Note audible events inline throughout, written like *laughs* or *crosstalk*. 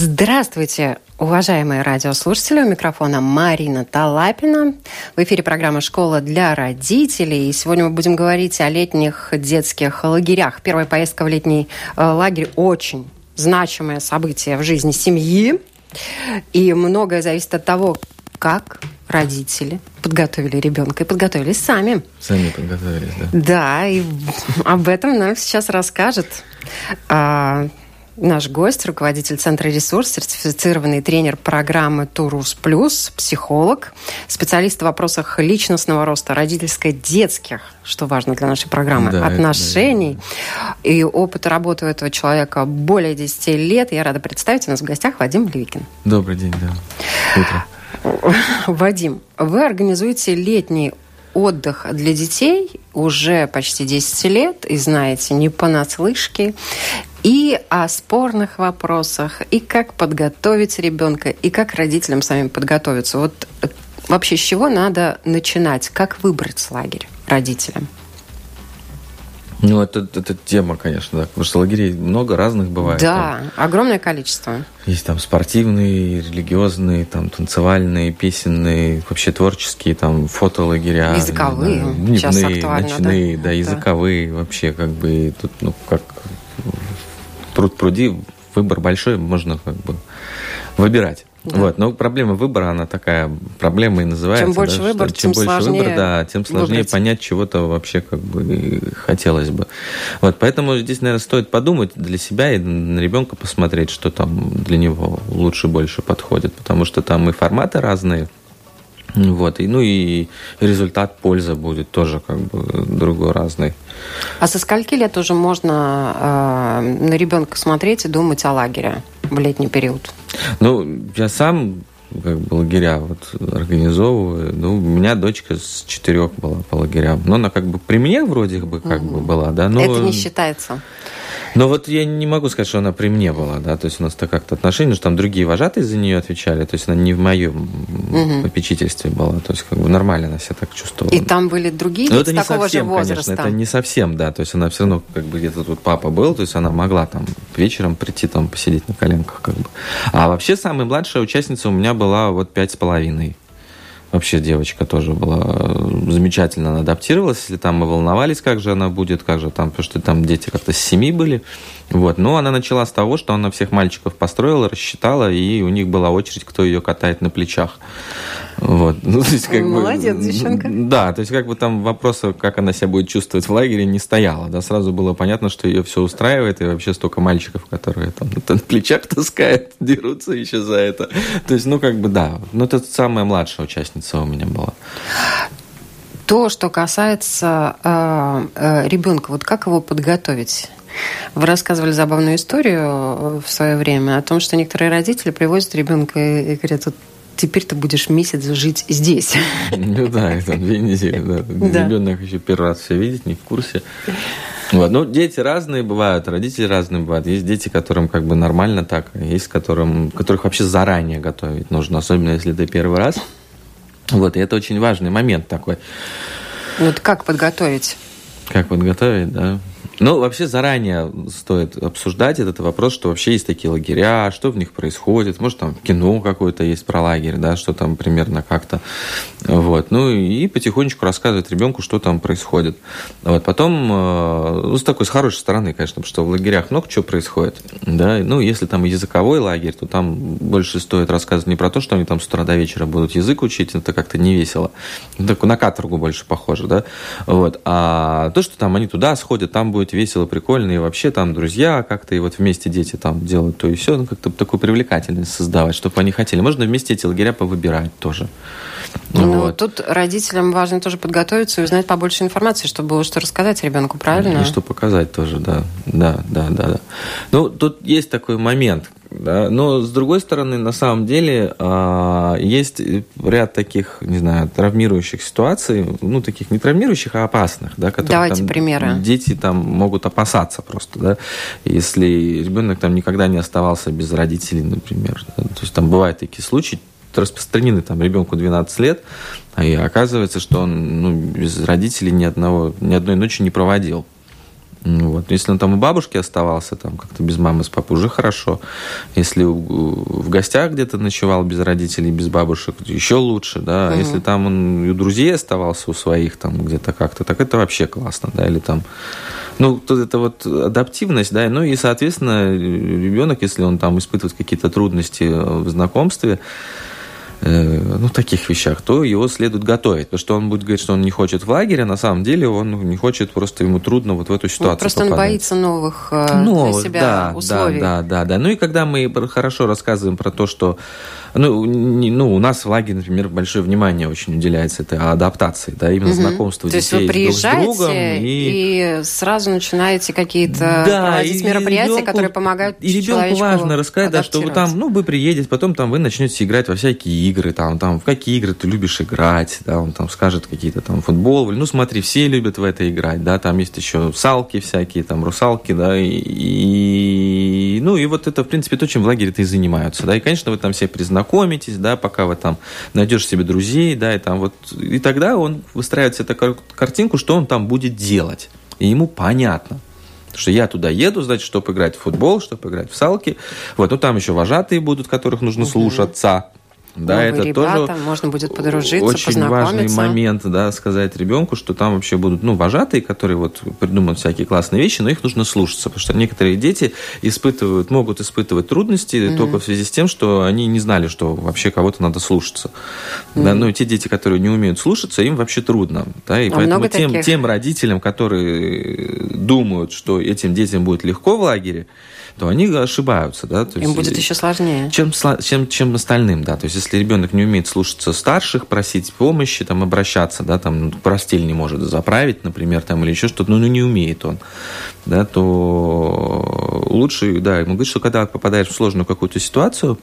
Здравствуйте, уважаемые радиослушатели. У микрофона Марина Талапина. В эфире программа «Школа для родителей». И сегодня мы будем говорить о летних детских лагерях. Первая поездка в летний э, лагерь – очень значимое событие в жизни семьи. И многое зависит от того, как родители подготовили ребенка и подготовились сами. Сами подготовились, да? Да, и об этом нам сейчас расскажет а, Наш гость, руководитель Центра «Ресурс», сертифицированный тренер программы «Турус Плюс», психолог, специалист в вопросах личностного роста, родительско-детских, что важно для нашей программы, да, отношений. Это, да. И опыт работы у этого человека более 10 лет. Я рада представить, у нас в гостях Вадим Левикин. Добрый день, да. Утро. Вадим, вы организуете летний отдых для детей уже почти 10 лет, и знаете, не понаслышке, и о спорных вопросах, и как подготовить ребенка, и как родителям самим подготовиться. Вот вообще с чего надо начинать? Как выбрать лагерь родителям? Ну, это, это тема, конечно, да. Потому что лагерей много разных бывает. Да, там, огромное количество. Есть там спортивные, религиозные, там танцевальные, песенные, вообще творческие, там фотолагеря. Языковые. Да, дневные, ночные, да, да языковые. Да. Вообще, как бы, тут, ну, как пруд пруди, выбор большой, можно как бы выбирать. Да. Вот, но проблема выбора, она такая проблема и называется. Чем больше да, выбор, чем больше сложнее выбор, да, тем сложнее выбрать. понять, чего-то вообще как бы хотелось бы. Вот, поэтому здесь, наверное, стоит подумать для себя и на ребенка посмотреть, что там для него лучше больше подходит, потому что там и форматы разные. Вот, и, ну и результат, польза будет тоже как бы другой разный. А со скольки лет уже можно э, на ребенка смотреть и думать о лагере в летний период? Ну, я сам как бы лагеря вот организовываю. Ну, у меня дочка с четырех была по лагерям. Но она как бы при мне вроде бы как угу. бы была, да. Но... Это не считается. Но вот я не могу сказать, что она при мне была, да, то есть у нас-то как-то отношения, что там другие вожатые за нее отвечали, то есть она не в моем угу. попечительстве была, то есть как бы нормально она себя так чувствовала. И там были другие дети такого совсем, же возраста? Конечно, это не совсем, да, то есть она все равно как бы где-то тут папа был, то есть она могла там вечером прийти там посидеть на коленках как бы. А вообще самая младшая участница у меня была вот пять с половиной. Вообще девочка тоже была э, замечательно она адаптировалась. Если там мы волновались, как же она будет, как же там, потому что там дети как-то с семи были. Вот. Но она начала с того, что она всех мальчиков построила, рассчитала, и у них была очередь, кто ее катает на плечах. Вот. *laughs* Ну, то есть, как Молодец, бы, девчонка. Да, то есть как бы там вопроса, как она себя будет чувствовать в лагере, не стояло. Да, сразу было понятно, что ее все устраивает, и вообще столько мальчиков, которые там *laughs* на плечах таскают, *laughs* дерутся еще за это. То есть, ну, как бы, да. Ну, это самая младшая участница у меня была. То, что касается э, э, ребенка, вот как его подготовить? Вы рассказывали забавную историю в свое время о том, что некоторые родители привозят ребенка и говорят, вот теперь ты будешь месяц жить здесь. Ну да, это две недели, да. *laughs* да. Ребенок еще первый раз все видит, не в курсе. Вот. Ну, дети разные бывают, родители разные бывают. Есть дети, которым как бы нормально так, есть которым, которых вообще заранее готовить нужно, особенно если ты первый раз. Вот, и это очень важный момент такой. Вот как подготовить? Как подготовить, да. Ну, вообще заранее стоит обсуждать этот вопрос, что вообще есть такие лагеря, что в них происходит. Может, там кино какое-то есть про лагерь, да, что там примерно как-то. Вот. Ну, и потихонечку рассказывать ребенку, что там происходит. Вот. Потом, э, ну, с такой, с хорошей стороны, конечно, что в лагерях много чего происходит. Да. Ну, если там языковой лагерь, то там больше стоит рассказывать не про то, что они там с утра до вечера будут язык учить, это как-то не весело. Так на каторгу больше похоже, да. Вот. А то, что там они туда сходят, там будет быть весело, прикольно, и вообще там друзья как-то, и вот вместе дети там делают то и все, ну, как-то такую привлекательность создавать, чтобы они хотели. Можно вместе эти лагеря повыбирать тоже. Ну, вот. тут родителям важно тоже подготовиться и узнать побольше информации, чтобы было что рассказать ребенку, правильно? И что показать тоже, да. Да, да, да, да. Ну, тут есть такой момент, да? Но, с другой стороны, на самом деле, э, есть ряд таких, не знаю, травмирующих ситуаций, ну, таких не травмирующих, а опасных, да, которые Давайте там, примеры. дети там могут опасаться просто, да, если ребенок там никогда не оставался без родителей, например. Да? То есть там бывают такие случаи, распространены там ребенку 12 лет, и оказывается, что он ну, без родителей ни, одного, ни одной ночи не проводил. Вот. Если он там у бабушки оставался, там как-то без мамы, с папой, уже хорошо. Если в гостях где-то ночевал без родителей, без бабушек, еще лучше, да. Угу. Если там он у друзей оставался, у своих там где-то как-то, так это вообще классно, да. Или там, ну, тут это вот адаптивность, да. Ну и, соответственно, ребенок, если он там испытывает какие-то трудности в знакомстве, ну, таких вещах, то его следует готовить. Потому что он будет говорить, что он не хочет в лагере, а на самом деле он не хочет, просто ему трудно вот в эту ситуацию ну, Просто попадать. он боится новых э, новых, для себя да, условий. Да, да, да, да. Ну и когда мы хорошо рассказываем про то, что ну, не, ну, у нас в лагере, например, большое внимание очень уделяется этой адаптации, да, именно угу. знакомству То детей есть вы приезжаете друг с другом. И... и сразу начинаете какие-то да, проводить мероприятия, ребенку, которые помогают И ребенку важно рассказать, да, что вы там, ну, вы приедете, потом там вы начнете играть во всякие игры, там, там, в какие игры ты любишь играть, да, он там скажет какие-то там футбол, ну, смотри, все любят в это играть, да, там есть еще салки всякие, там, русалки, да, и, и ну, и вот это, в принципе, то, чем в лагере-то и занимаются, да, и, конечно, вы там все признаны познакомитесь, да, пока вы там найдешь себе друзей, да, и там вот, и тогда он выстраивает себе такую картинку, что он там будет делать. И ему понятно, что я туда еду, значит, чтобы играть в футбол, чтобы играть в салки. Вот, ну там еще вожатые будут, которых нужно угу. слушаться. Да, Новые это ребята, тоже можно будет подружиться, очень важный момент, да, сказать ребенку, что там вообще будут, ну, вожатые, которые вот придумают всякие классные вещи, но их нужно слушаться, потому что некоторые дети испытывают, могут испытывать трудности mm-hmm. только в связи с тем, что они не знали, что вообще кого-то надо слушаться. Mm-hmm. Да, ну, те дети, которые не умеют слушаться, им вообще трудно, да, и а поэтому тем, тем родителям, которые думают, что этим детям будет легко в лагере, то они ошибаются, да. То Им есть, будет еще сложнее. Чем, чем, чем остальным, да. То есть, если ребенок не умеет слушаться старших, просить помощи, там, обращаться, да, там, ну, постель не может заправить, например, там, или еще что-то, ну, ну, не умеет он, да, то лучше, да, ему говорить, что когда попадаешь в сложную какую-то ситуацию,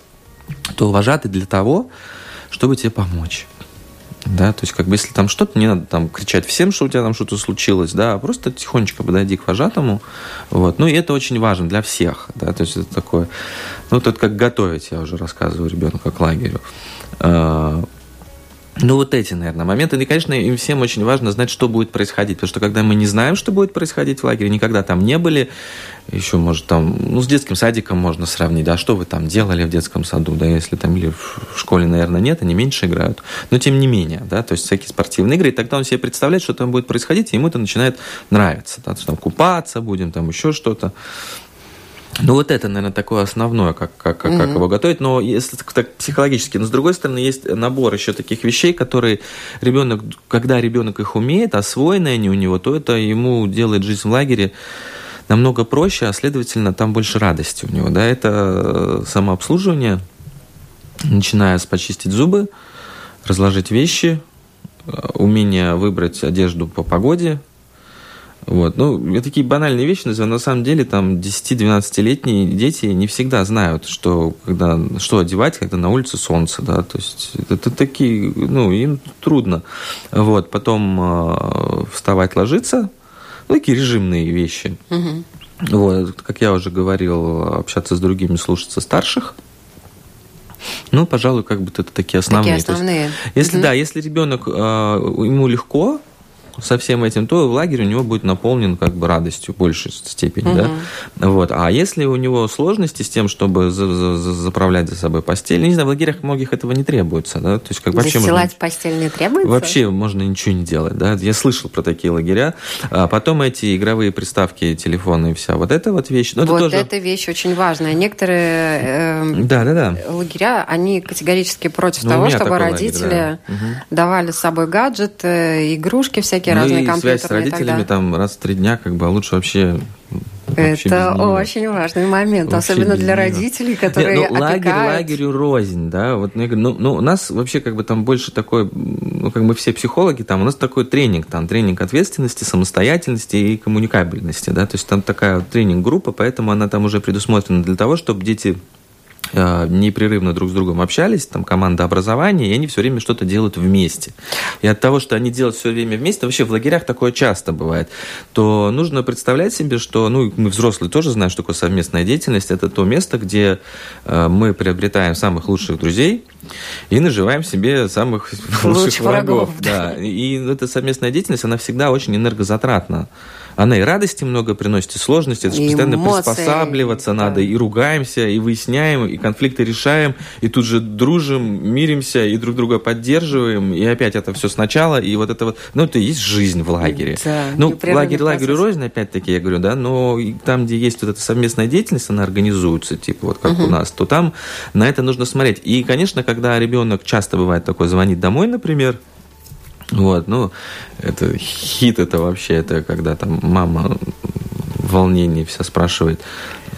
то вожатый для того, чтобы тебе помочь. Да, то есть, как бы, если там что-то, не надо там кричать всем, что у тебя там что-то случилось, да, а просто тихонечко подойди к вожатому, вот. Ну, и это очень важно для всех, да, то есть, это такое, ну, тут как готовить, я уже рассказываю ребенку к лагерю. Ну, вот эти, наверное, моменты. И, конечно, им всем очень важно знать, что будет происходить. Потому что когда мы не знаем, что будет происходить в лагере, никогда там не были, еще, может, там, ну, с детским садиком можно сравнить, да, что вы там делали в детском саду, да, если там или в школе, наверное, нет, они меньше играют. Но тем не менее, да, то есть всякие спортивные игры, и тогда он себе представляет, что там будет происходить, и ему это начинает нравиться, да, то есть там купаться будем, там еще что-то. Ну, вот это, наверное, такое основное, как, как, как, mm-hmm. как его готовить. Но если так психологически. Но с другой стороны, есть набор еще таких вещей, которые ребенок, когда ребенок их умеет, освоены они у него, то это ему делает жизнь в лагере намного проще, а следовательно, там больше радости у него. Да? Это самообслуживание, начиная с почистить зубы, разложить вещи, умение выбрать одежду по погоде, вот. Ну, такие банальные вещи называю. На самом деле, там 10-12-летние дети не всегда знают, что, когда, что одевать, когда на улице солнце, да, то есть это такие, ну, им трудно. Вот. Потом э, вставать, ложиться, ну, такие режимные вещи. Угу. Вот. Как я уже говорил, общаться с другими, слушаться старших. Ну, пожалуй, как бы это такие основные. Такие основные. Есть, если угу. да, если ребенок э, ему легко, со всем этим, то лагерь у него будет наполнен как бы радостью в большей степени, угу. да. Вот. А если у него сложности с тем, чтобы за -за -за заправлять за собой постель, не знаю, в лагерях многих этого не требуется, да. То есть как вообще можно... постель не требуется? Вообще можно ничего не делать, да. Я слышал про такие лагеря. А потом эти игровые приставки, телефоны и вся вот эта вот вещь. Но вот это тоже... эта вещь очень важная. Некоторые э, да, да, да. лагеря, они категорически против ну, того, чтобы родители лагерь, да. давали с собой гаджеты, игрушки всякие всякие ну разные и компьютеры. связь с родителями там раз в три дня, как бы, а лучше вообще это очень важный момент, вообще особенно для родителей, которые Нет, ну, лагерь лагерю рознь, да. Вот ну, ну, ну, у нас вообще как бы там больше такой, ну как бы все психологи там, у нас такой тренинг, там тренинг ответственности, самостоятельности и коммуникабельности, да. То есть там такая тренинг-группа, поэтому она там уже предусмотрена для того, чтобы дети непрерывно друг с другом общались, там команда образования, и они все время что-то делают вместе. И от того, что они делают все время вместе, вообще в лагерях такое часто бывает, то нужно представлять себе, что, ну, мы взрослые тоже знаем, что такое совместная деятельность, это то место, где э, мы приобретаем самых лучших друзей и наживаем себе самых лучших, лучших врагов. врагов. Да. И эта совместная деятельность, она всегда очень энергозатратна. Она и радости много приносит, и сложности. Это же постоянно эмоции, приспосабливаться да. надо, и ругаемся, и выясняем, и конфликты решаем, и тут же дружим, миримся, и друг друга поддерживаем, и опять это все сначала, и вот это вот, ну, это и есть жизнь в лагере. Да, ну, лагерь лагерю процесс. рознь, опять-таки, я говорю, да, но там, где есть вот эта совместная деятельность, она организуется, типа вот как у нас, то там на это нужно смотреть. И, конечно, когда ребенок часто бывает такой, звонит домой, например, вот, ну, это хит это вообще, это когда там мама в волнении вся спрашивает,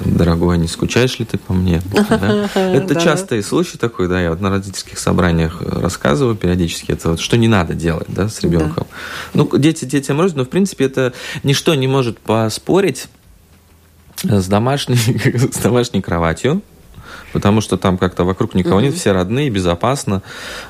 дорогой, не скучаешь ли ты по мне? *laughs* Да? Это Да-да. частый случай такой, да, я вот на родительских собраниях рассказываю периодически, это вот, что не надо делать, да, с ребенком. Ну, дети детям рознь, но, в принципе, это ничто не может поспорить с домашней, *laughs* с домашней кроватью, потому что там как-то вокруг никого нет, все родные, безопасно.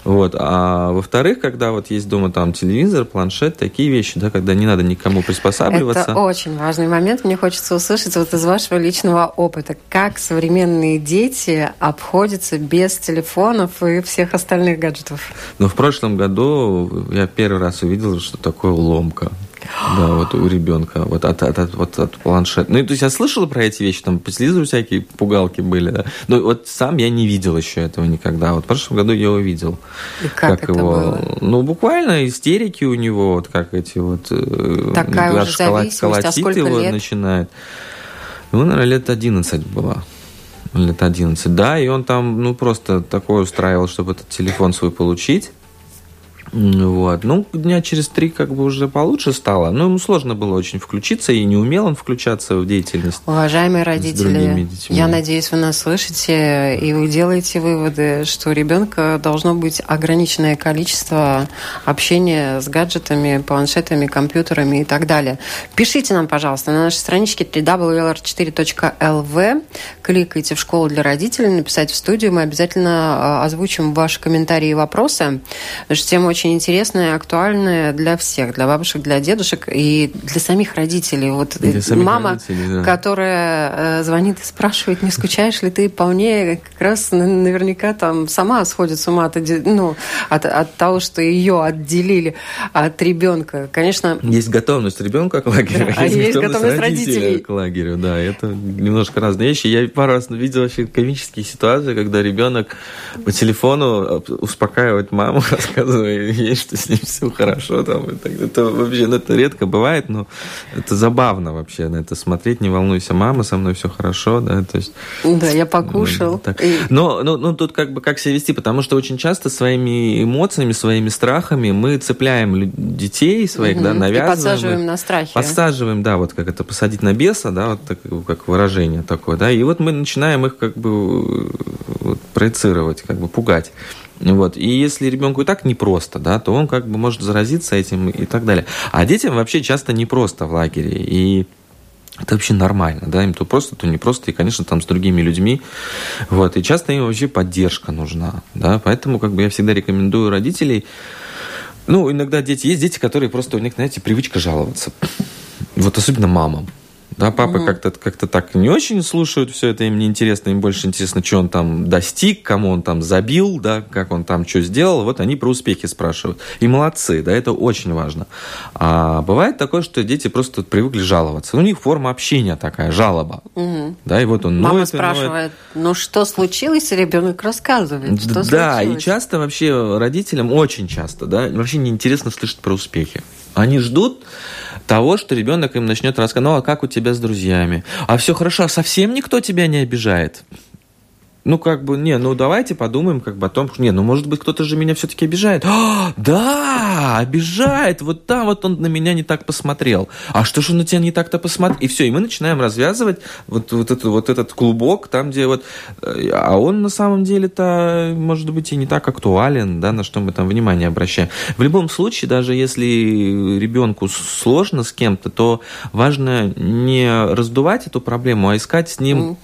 Вот. А во-вторых, когда вот есть дома там телевизор, планшет, такие вещи, да, когда не надо никому приспосабливаться. Это очень важный момент. Мне хочется услышать вот из вашего личного опыта, как современные дети обходятся без телефонов и всех остальных гаджетов. Но в прошлом году я первый раз увидел, что такое ломка. Да, вот у ребенка, вот от, от, от, вот от планшета. Ну, то есть я слышал про эти вещи, там по телевизору всякие пугалки были, да. Но вот сам я не видел еще этого никогда. Вот в прошлом году я увидел. И как, это его, было? ну, буквально истерики у него, вот как эти вот... э, Такая аж уже зависимость. А колотит сколько его лет? начинает. Ему, наверное, лет 11 было. Лет 11, да, и он там, ну, просто такое устраивал, чтобы этот телефон свой получить. Вот. Ну, дня через три как бы уже получше стало. Но ему сложно было очень включиться, и не умел он включаться в деятельность. Уважаемые родители, я надеюсь, вы нас слышите, и вы делаете выводы, что у ребенка должно быть ограниченное количество общения с гаджетами, планшетами, компьютерами и так далее. Пишите нам, пожалуйста, на нашей страничке www.lr4.lv, кликайте в школу для родителей, написать в студию, мы обязательно а, озвучим ваши комментарии и вопросы, тема очень интересная и актуальная для всех, для бабушек, для дедушек и для самих родителей. Вот Для самих мама, родителей, да. которая э, звонит и спрашивает, не скучаешь ли ты по мне, как раз на- наверняка там сама сходит с ума от, ну, от, от того, что ее отделили от ребенка. Конечно, Есть готовность ребенка к лагерю, Да, а есть готовность родителя родителей. к лагерю. Да, это немножко разные вещи. Я пару раз видел вообще комические ситуации, когда ребенок по телефону успокаивает маму, *laughs* рассказывая ей, что с ним все хорошо. Там, и так. Это вообще ну, это редко бывает, но это забавно вообще на это смотреть. Не волнуйся, мама, со мной все хорошо. Да, то есть, да, я покушал. ну, так. И- Но, но, но тут как бы как себя вести, потому что очень часто своими эмоциями, своими страхами мы цепляем детей своих, да, Мгм. И навязываем. подсаживаем их. на страхи. Подсаживаем, да, вот как это посадить на беса, да, вот так, как выражение такое, да, и вот мы начинаем их как бы э, вот, проецировать, как бы пугать. Вот. И если ребенку и так непросто, да, то он как бы может заразиться этим и так далее. А детям вообще часто непросто в лагере. И это вообще нормально, да, им то просто, то не просто, и, конечно, там с другими людьми, вот, и часто им вообще поддержка нужна, да, поэтому, как бы, я всегда рекомендую родителей, ну, иногда дети, есть дети, которые просто, у них, знаете, привычка жаловаться, вот, особенно мамам, да, папа как-то как так не очень слушают все это, им не интересно, им больше интересно, что он там достиг, кому он там забил, да, как он там что сделал, вот они про успехи спрашивают. И молодцы, да, это очень важно. А бывает такое, что дети просто привыкли жаловаться. У них форма общения такая, жалоба. Мгм. Да, и вот он Мама ноет и ноет. спрашивает, ну что случилось, и ребенок рассказывает, что да, и случилось. часто вообще родителям, очень часто, да, вообще неинтересно слышать про успехи. Они ждут того, что ребенок им начнет рассказывать, ну а как у тебя с друзьями? А все хорошо, а совсем никто тебя не обижает? Ну, как бы, не, ну давайте подумаем как бы о том, что, не, ну может быть кто-то же меня все-таки обижает. А, да, обижает, вот там вот он на меня не так посмотрел. А что же он на тебя не так-то посмотрел? И все, и мы начинаем развязывать вот, вот, это, вот этот клубок, там, где вот, э, а он на самом деле-то, может быть, и не так актуален, да, на что мы там внимание обращаем. В любом случае, даже если ребенку сложно с кем-то, то важно не раздувать эту проблему, а искать с ним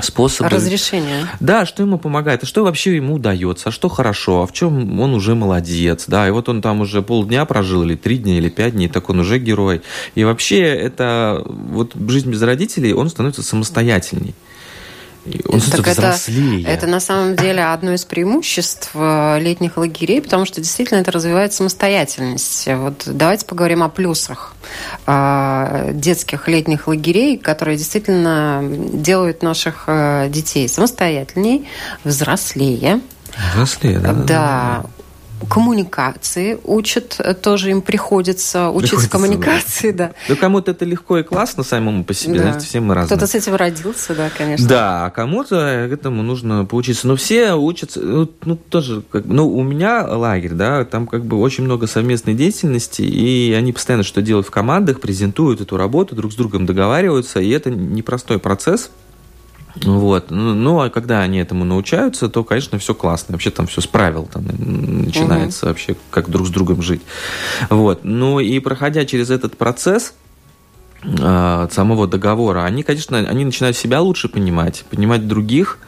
способы Разрешение. да, что ему помогает, а что вообще ему удается, а что хорошо, а в чем он уже молодец, да, и вот он там уже полдня прожил, или три дня, или пять дней, так он уже герой. И вообще это, вот жизнь без родителей, он становится самостоятельней. Он так это, это на самом деле одно из преимуществ э, летних лагерей, потому что действительно это развивает самостоятельность. Вот давайте поговорим о плюсах э, детских летних лагерей, которые действительно делают наших э, детей самостоятельнее, взрослее. Взрослее, да. Да, да коммуникации учат, э, тоже им приходится учиться приходится, коммуникации, да. да. Ну, кому-то это легко и классно самому по себе, да. знаете, все мы разные. Кто-то с этим родился, да, конечно. Да, а кому-то этому нужно поучиться. Но все учатся, ну, ну тоже, как, ну, у меня лагерь, да, там как бы очень много совместной деятельности, и они постоянно что делают в командах, презентуют эту работу, друг с другом договариваются, и это непростой процесс, вот. Ну, ну, а когда они этому научаются, то, конечно, все классно. Вообще там все с правил там начинается угу. вообще, как друг с другом жить. Вот. Ну и проходя через этот процесс, э, самого договора, они, конечно, они начинают себя лучше понимать, понимать других,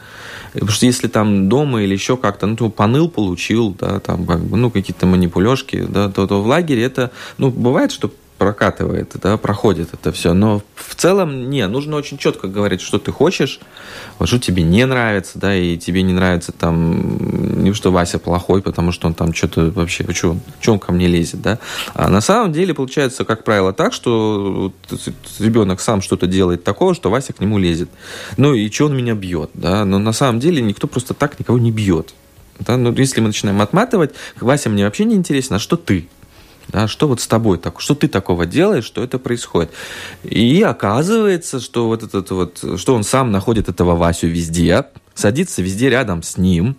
Потому что если там дома или еще как-то, ну, то поныл получил, да, там, как бы, ну, какие-то манипулешки, да, то, то в лагере это, ну, бывает, что прокатывает, да, проходит это все. Но в целом, не, нужно очень четко говорить, что ты хочешь, вот что тебе не нравится, да, и тебе не нравится там, не что Вася плохой, потому что он там что-то вообще, что, он ко мне лезет, да. А на самом деле получается, как правило, так, что ребенок сам что-то делает такого, что Вася к нему лезет. Ну и что он меня бьет, да. Но на самом деле никто просто так никого не бьет. Да? Но если мы начинаем отматывать, Вася мне вообще не интересен, а что ты? Да, что вот с тобой так, что ты такого делаешь, что это происходит? И оказывается, что вот этот вот, что он сам находит этого Васю везде, садится везде рядом с ним,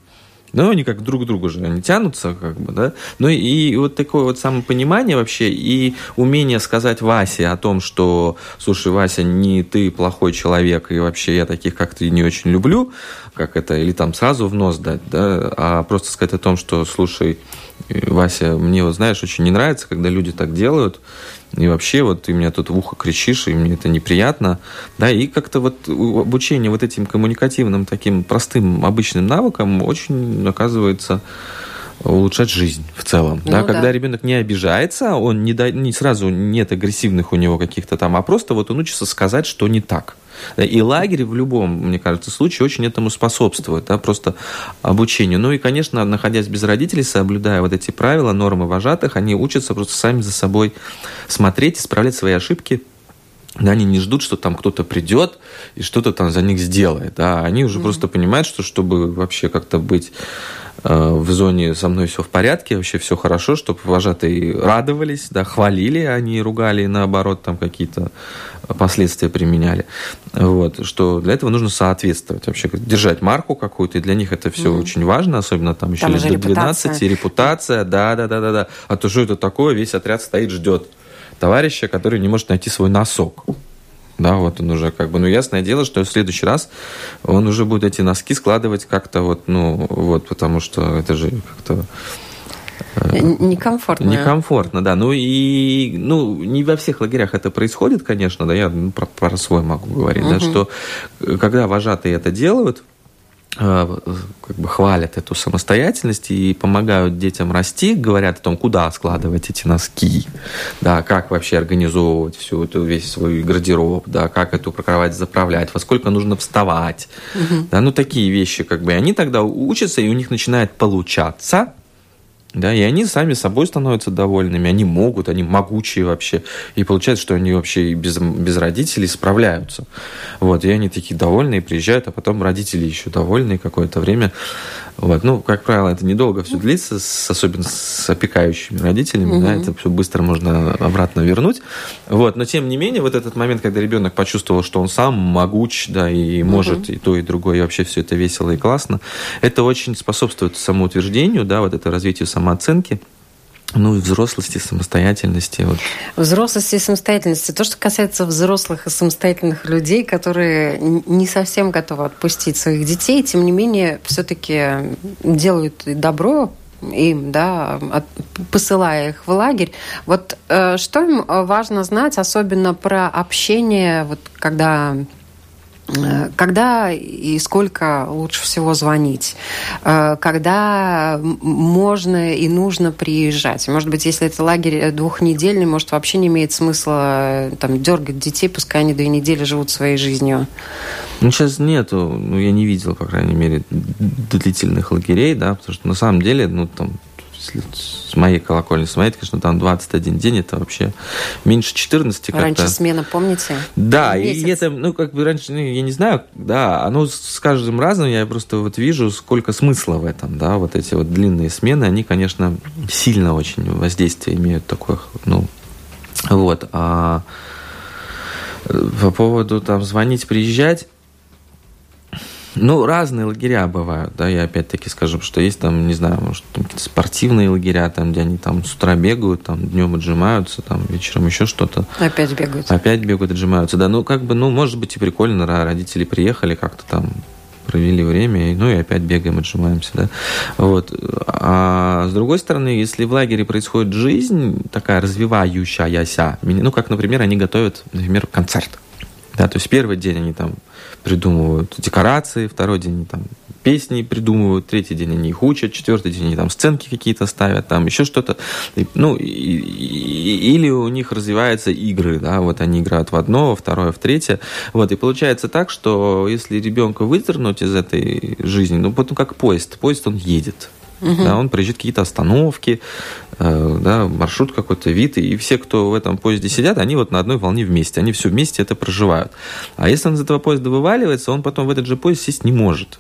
ну, они как друг к другу же, они тянутся, как бы, да. Ну, и вот такое вот самопонимание вообще, и умение сказать Васе о том, что, слушай, Вася, не ты плохой человек, и вообще я таких как ты не очень люблю, как это, или там сразу в нос дать, да, а просто сказать о том, что, слушай, Вася, мне вот, знаешь, очень не нравится, когда люди так делают, и вообще вот ты меня тут в ухо кричишь, и мне это неприятно, да, и как-то вот обучение вот этим коммуникативным таким простым обычным навыкам очень оказывается улучшать жизнь в целом. Ну, да? Когда да. ребенок не обижается, он не, да, не сразу нет агрессивных у него каких-то там, а просто вот он учится сказать, что не так. И лагерь в любом, мне кажется, случае очень этому способствует, да, просто обучению. Ну и, конечно, находясь без родителей, соблюдая вот эти правила, нормы вожатых, они учатся просто сами за собой смотреть, исправлять свои ошибки, да, они не ждут, что там кто-то придет и что-то там за них сделает. Да. Они уже mm-hmm. просто понимают, что чтобы вообще как-то быть в зоне со мной все в порядке, вообще все хорошо, чтобы вожатые радовались, да, хвалили, а не ругали, наоборот, там какие-то последствия применяли. Вот, что для этого нужно соответствовать, вообще держать марку какую-то, и для них это все mm-hmm. очень важно, особенно там еще там лет до 12, репутация. репутация, да, да, да, да, да. А то что это такое, весь отряд стоит, ждет товарища, который не может найти свой носок. Да, вот он уже как бы, ну, ясное дело, что в следующий раз он уже будет эти носки складывать как-то вот, ну, вот, потому что это же как-то э, Некомфортно. Некомфортно, да. Ну и ну, не во всех лагерях это происходит, конечно, да, я ну, про, про свой могу говорить, угу. да, что э, когда вожатые это делают, как бы хвалят эту самостоятельность и помогают детям расти, говорят о том, куда складывать эти носки, да, как вообще организовывать всю эту весь свой гардероб, да, как эту кровать заправлять, во сколько нужно вставать, угу. да, ну такие вещи, как бы, и они тогда учатся, и у них начинает получаться, да, и они сами собой становятся довольными, они могут, они могучие вообще. И получается, что они вообще без, без родителей справляются. Вот, и они такие довольные, приезжают, а потом родители еще довольные какое-то время. Вот. Ну, как правило, это недолго все длится, с, особенно с опекающими родителями, угу. да, это все быстро можно обратно вернуть. Вот. Но тем не менее, вот этот момент, когда ребенок почувствовал, что он сам могуч, да, и может угу. и то, и другое, и вообще все это весело и классно, это очень способствует самоутверждению, да, вот это развитию самооценки. Ну и взрослости, самостоятельности. Вот. Взрослости и самостоятельности. То, что касается взрослых и самостоятельных людей, которые не совсем готовы отпустить своих детей, тем не менее, все-таки делают добро им, да, от, посылая их в лагерь. Вот э, что им важно знать, особенно про общение, вот когда Э, когда и сколько лучше всего звонить? Э, когда можно и нужно приезжать? Может быть, если это лагерь двухнедельный, может, вообще не имеет смысла э, там, дергать детей, пускай они две недели живут своей жизнью? Ну, сейчас нету, ну, я не видел, по крайней мере, длительных лагерей, да, потому что на самом деле, ну, там, с моей колокольни смотреть, конечно, там 21 день, это вообще меньше 14 как-то. Раньше смена, помните? Да, Месяц. и это, ну, как бы раньше, ну, я не знаю, да, оно с каждым разом, я просто вот вижу, сколько смысла в этом, да, вот эти вот длинные смены, они, конечно, сильно очень воздействие имеют такое, ну, вот. А по поводу там звонить, приезжать, ну, разные лагеря бывают, да, я опять-таки скажу, что есть там, не знаю, может, там какие-то спортивные лагеря, там, где они там с утра бегают, там, днем отжимаются, там, вечером еще что-то. Опять бегают. Опять бегают, отжимаются, да, ну, как бы, ну, может быть, и прикольно, родители приехали как-то там, провели время, ну и опять бегаем, отжимаемся, да. Вот. А с другой стороны, если в лагере происходит жизнь такая развивающаяся, ну, как, например, они готовят, например, концерт, да, то есть первый день они там придумывают декорации, второй день там песни придумывают, третий день они их учат, четвертый день они там сценки какие-то ставят, там еще что-то. Ну, и, и, или у них развиваются игры, да, вот они играют в одно, во второе, в третье. Вот, и получается так, что если ребенка выдернуть из этой жизни, ну, потом как поезд, поезд он едет. Угу. Да, он проезжает какие-то остановки, да, маршрут какой-то, вид, и все, кто в этом поезде сидят, они вот на одной волне вместе, они все вместе это проживают. А если он из этого поезда вываливается, он потом в этот же поезд сесть не может.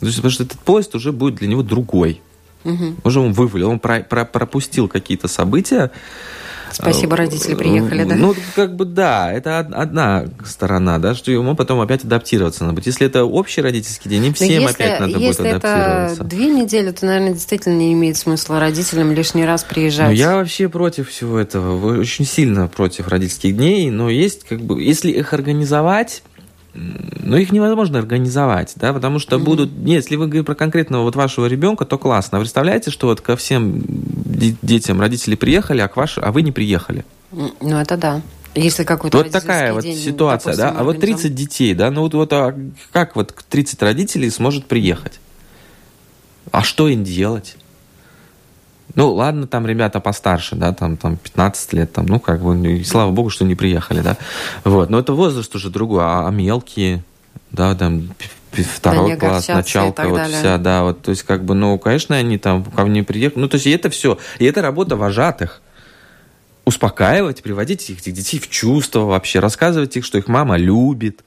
Потому что этот поезд уже будет для него другой. Угу. Уже он вывалил, он про, про, пропустил какие-то события, Спасибо, родители приехали, да? Ну, как бы да, это одна сторона, да, что ему потом опять адаптироваться надо будет. Если это общий родительский день, им всем если, опять надо будет адаптироваться. Это две недели, то, наверное, действительно не имеет смысла родителям лишний раз приезжать. Ну, я вообще против всего этого, очень сильно против родительских дней, но есть как бы, если их организовать, но их невозможно организовать, да, потому что mm-hmm. будут, нет, если вы говорите про конкретного вот вашего ребенка, то классно. А вы представляете, что вот ко всем детям родители приехали, а, к ваш, а вы не приехали? Ну, это да. Если какой-то Вот такая вот день, ситуация, допустим, да? А вот 30 детей, да? Ну вот, вот а как вот 30 родителей сможет приехать? А что им делать? Ну, ладно, там ребята постарше, да, там, там 15 лет, там, ну, как бы, и слава богу, что не приехали, да. Вот, но это возраст уже другой, а, а мелкие, да, там, второй да класс, началка, вот далее. вся, да, вот, то есть, как бы, ну, конечно, они там ко мне приехали, ну, то есть, и это все, и это работа вожатых успокаивать, приводить этих детей в чувство вообще, рассказывать их, что их мама любит,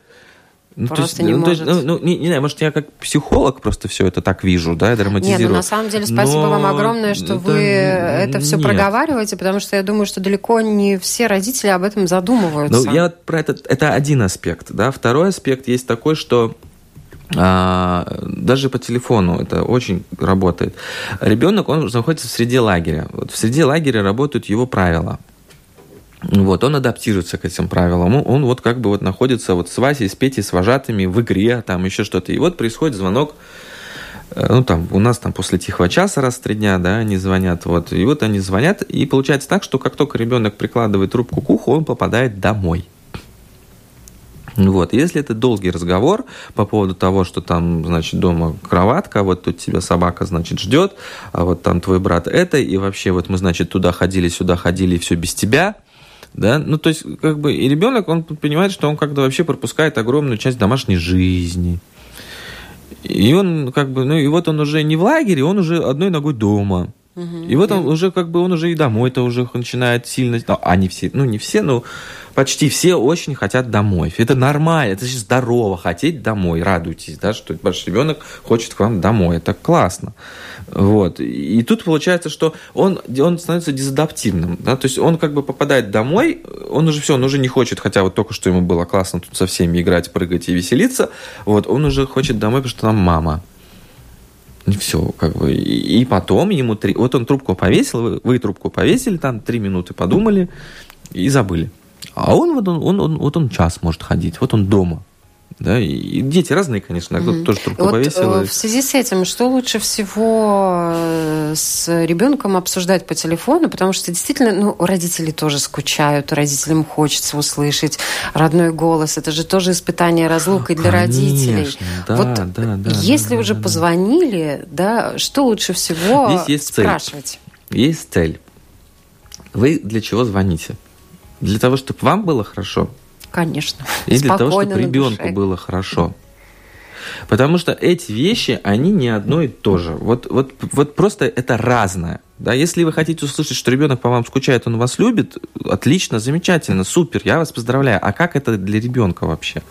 ну, просто есть, не ну, может. ну, ну, не, не знаю, может, я как психолог просто все это так вижу, да, драматизирую. Нет, ну, на самом деле, спасибо Но... вам огромное, что это... вы это все Нет. проговариваете, потому что я думаю, что далеко не все родители об этом задумываются. Ну, я про это, это один аспект, да. Второй аспект есть такой, что а, даже по телефону это очень работает. Ребенок, он находится в среде лагеря. Вот в среде лагеря работают его правила. Вот, он адаптируется к этим правилам. Он, вот как бы вот находится вот с Васей, с Петей, с вожатыми в игре, там еще что-то. И вот происходит звонок, э, ну там у нас там после тихого часа раз в три дня, да, они звонят, вот. И вот они звонят, и получается так, что как только ребенок прикладывает трубку к уху, он попадает домой. Вот, если это долгий разговор по поводу того, что там, значит, дома кроватка, вот тут тебя собака, значит, ждет, а вот там твой брат это, и вообще вот мы, значит, туда ходили, сюда ходили, и все без тебя – да, ну то есть как бы и ребенок, он понимает, что он как-то вообще пропускает огромную часть домашней жизни. И он как бы, ну и вот он уже не в лагере, он уже одной ногой дома. Угу, и вот он уже как бы он уже и домой-то уже начинает сильно, ну, а не все, ну не все, но почти все очень хотят домой. Это нормально, это же здорово, хотеть домой, радуйтесь, да, что ваш ребенок хочет к вам домой, это классно. Вот. И тут получается, что он, он становится дезадаптивным, да, то есть он как бы попадает домой, он уже все, он уже не хочет, хотя вот только что ему было классно тут со всеми играть, прыгать и веселиться, вот, он уже хочет домой, потому что там мама. Все, как бы. И потом ему три... Вот он трубку повесил, вы, вы трубку повесили, там три минуты подумали и забыли. А он вот он, он, он, вот он час может ходить, вот он дома. Да, и дети разные, конечно, кто-то тоже трубку вот, повесил. Э, в связи с этим, что лучше всего э, с ребенком обсуждать по телефону, потому что действительно, ну, родители тоже скучают, родителям хочется услышать родной голос. Это же тоже испытание разлукой для конечно, родителей. Да, вот да, да, если да, уже да, позвонили, да, что лучше всего Здесь есть спрашивать? Цель. Есть цель. Вы для чего звоните? Для того, чтобы вам было хорошо, Конечно. И для того, чтобы ребенку было хорошо. Потому что эти вещи, они не одно и то же. Вот, вот, вот просто это разное. Да, если вы хотите услышать, что ребенок по вам скучает, он вас любит, отлично, замечательно, супер, я вас поздравляю. А как это для ребенка вообще?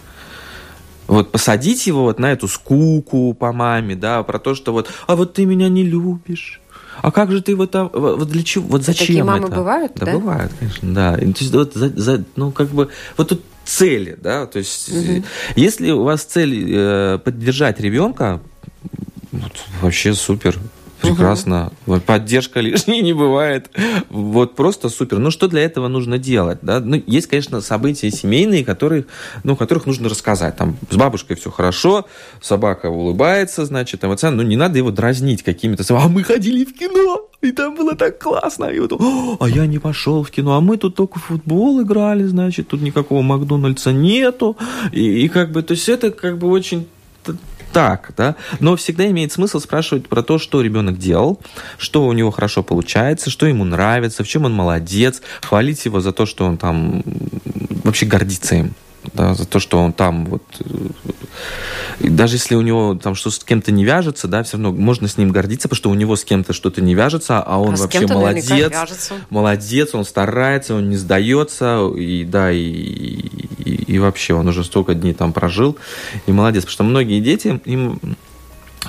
Вот посадить его вот на эту скуку по маме, да, про то, что вот, а вот ты меня не любишь, а как же ты вот там, вот для чего, вот зачем Такие мамы это? бывают, да? Да, бывают, конечно, да. То есть вот за, за, ну как бы вот тут цели, да, то есть угу. если у вас цель э, поддержать ребенка, вот, вообще супер, прекрасно. Угу. Поддержка лишней *laughs* не бывает. Вот просто супер. Ну, что для этого нужно делать? Да? Ну, есть, конечно, события семейные, которые, ну, которых нужно рассказать. Там с бабушкой все хорошо, собака улыбается, значит, там, ну, не надо его дразнить какими-то... А мы ходили в кино, и там было так классно. И вот, а я не пошел в кино, а мы тут только в футбол играли, значит, тут никакого Макдональдса нету. И, и как бы, то есть это как бы очень так, да, но всегда имеет смысл спрашивать про то, что ребенок делал, что у него хорошо получается, что ему нравится, в чем он молодец, хвалить его за то, что он там вообще гордится им да, за то, что он там вот... И даже если у него там что с кем-то не вяжется, да, все равно можно с ним гордиться, потому что у него с кем-то что-то не вяжется, а он а вообще молодец. Молодец, он старается, он не сдается, и да, и, и, и вообще он уже столько дней там прожил, и молодец. Потому что многие дети, им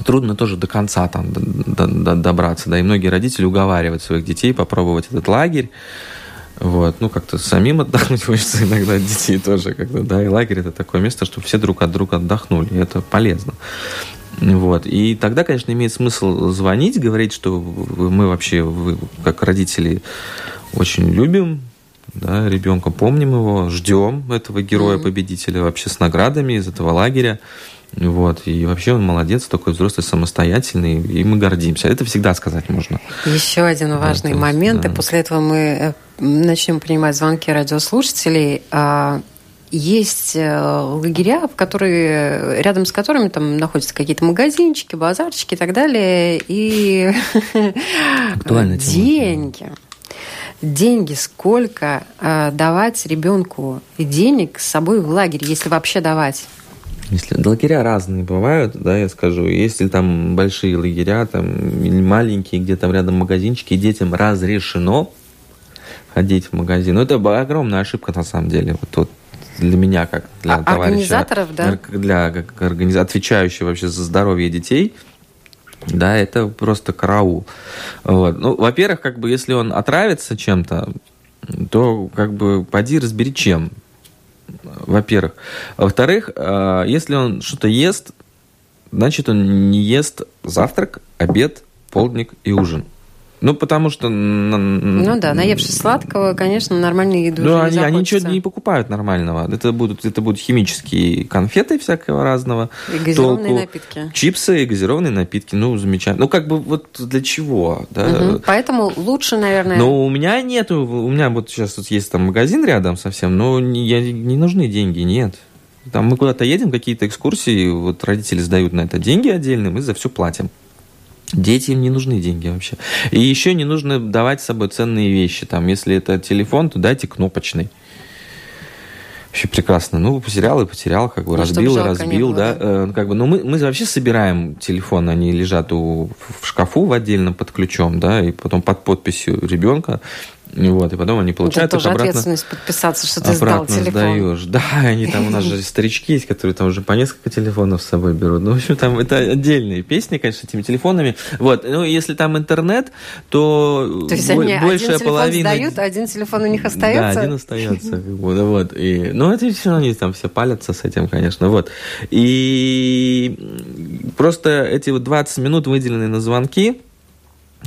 трудно тоже до конца там до, до, добраться, да, и многие родители уговаривают своих детей попробовать этот лагерь, вот, ну, как-то самим отдохнуть *laughs* хочется иногда детей тоже, когда, да, и лагерь это такое место, чтобы все друг от друга отдохнули, это полезно. Вот. И тогда, конечно, имеет смысл звонить, говорить, что мы вообще, вы, как родители, очень любим да, ребенка, помним его, ждем этого героя-победителя вообще с наградами из этого лагеря. Вот. И вообще он молодец, такой взрослый, самостоятельный, и мы гордимся. Это всегда сказать можно. Еще один важный да, момент, да. и после этого мы э, начнем принимать звонки радиослушателей. А, есть э, лагеря, в которые, рядом с которыми там находятся какие-то магазинчики, базарчики и так далее. И *laughs* деньги. Деньги, сколько э, давать ребенку денег с собой в лагерь, если вообще давать? Если лагеря разные бывают, да, я скажу, если там большие лагеря, там или маленькие, где там рядом магазинчики, детям разрешено ходить в магазин. Но это огромная ошибка на самом деле. Вот, вот для меня, как для а, товарища, организаторов, да? для как организ... отвечающего вообще за здоровье детей, да, это просто караул. Вот. Ну, во-первых, как бы, если он отравится чем-то, то как бы поди разбери чем во-первых. Во-вторых, э, если он что-то ест, значит, он не ест завтрак, обед, полдник и ужин. Ну, потому что... Ну да, наевшись сладкого, конечно, нормальной еды Ну, они, они ничего не покупают нормального. Это будут, это будут химические конфеты всякого разного. И газированные толку, напитки. Чипсы и газированные напитки. Ну, замечательно. Ну, как бы вот для чего? Да? Угу. Поэтому лучше, наверное... Но у меня нету... У меня вот сейчас вот есть там магазин рядом совсем, но не, не нужны деньги, нет. Там мы куда-то едем, какие-то экскурсии, вот родители сдают на это деньги отдельно, мы за все платим. Детям не нужны деньги вообще. И еще не нужно давать с собой ценные вещи. Там, если это телефон, то дайте кнопочный. Вообще прекрасно. Ну, потерял и потерял, как бы ну, разбил и разбил, да. да. Э, как бы, но мы, мы вообще собираем телефон, они лежат у, в шкафу в отдельном под ключом, да, и потом под подписью ребенка. Вот, и потом они получают Это тоже обратно, ответственность подписаться, что ты сдал телефон. сдаешь. Да, они там, у нас же *laughs* старички есть, которые там уже по несколько телефонов с собой берут. Ну, в общем, там это отдельные песни, конечно, с этими телефонами. Вот, ну, если там интернет, то, то есть они большая один половина... сдают, а один телефон у них остается? Да, один остается. Вот, и, ну, это все равно они там все палятся с этим, конечно, вот. И просто эти вот 20 минут выделенные на звонки,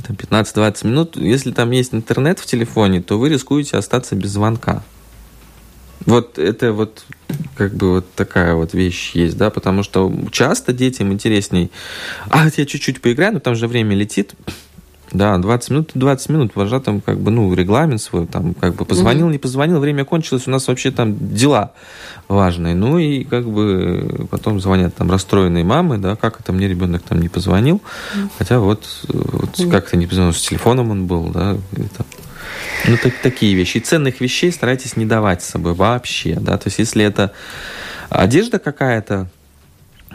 там 15-20 минут, если там есть интернет в телефоне, то вы рискуете остаться без звонка. Вот это вот как бы вот такая вот вещь есть, да, потому что часто детям интересней, а я чуть-чуть поиграю, но там же время летит, да, 20 минут, 20 минут, вожатым как бы, ну, регламент свой, там, как бы, позвонил, не позвонил, время кончилось, у нас вообще там дела важные. Ну, и как бы потом звонят там расстроенные мамы, да, как это мне ребенок там не позвонил, хотя вот, вот как-то не позвонил, с телефоном он был, да, это, ну, так, такие вещи. И ценных вещей старайтесь не давать с собой вообще, да, то есть если это одежда какая-то,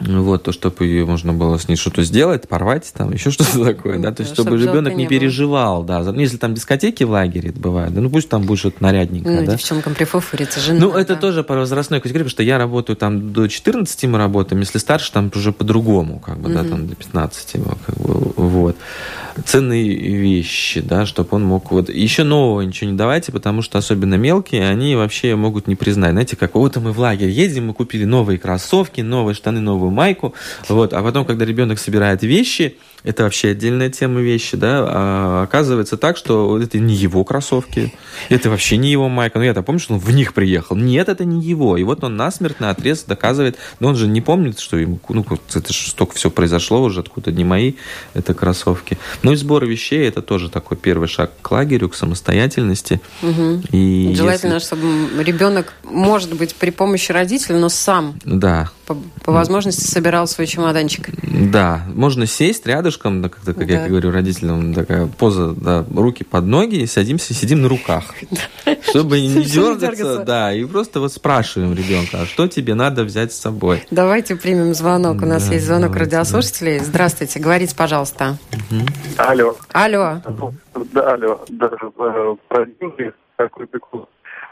вот, то, чтобы ее можно было с ней что-то сделать, порвать, там, еще что-то такое, да, то есть, чтобы, чтобы ребенок не, не переживал, да, ну, если там дискотеки в лагере это бывает, да, ну, пусть там будет что-то нарядненькое, ну, да. девчонкам прифуфырится, жена. Ну, это да. тоже по возрастной категории, потому что я работаю там до 14 мы работаем, если старше, там уже по-другому, как бы, угу. да, там до 15, как бы, вот. Ценные вещи, да, чтобы он мог, вот, еще нового ничего не давайте, потому что особенно мелкие, они вообще могут не признать, знаете, как, вот мы в лагерь едем, мы купили новые кроссовки, новые штаны, новую майку, вот, а потом, когда ребенок собирает вещи, это вообще отдельная тема вещи, да, а оказывается так, что это не его кроссовки, это вообще не его майка, ну я-то помню, что он в них приехал, нет, это не его, и вот он насмерть на отрез доказывает, но он же не помнит, что ему, ну, это же столько все произошло уже, откуда не мои, это кроссовки. Ну и сбор вещей, это тоже такой первый шаг к лагерю, к самостоятельности. Угу. И Желательно, если... чтобы ребенок, может быть, при помощи родителей, но сам да. по, по возможности собирал свой чемоданчик. Да, можно сесть рядышком, да, как, как да. я говорю родителям, такая поза, да, руки под ноги, и садимся, сидим на руках, *laughs* чтобы не дергаться, да, и просто вот спрашиваем ребенка, а что тебе надо взять с собой? Давайте примем звонок, у нас есть звонок радиослушателей. Здравствуйте, говорите, пожалуйста. Алло. Алло. Да, алло, да, э, про деньги, какой прикол.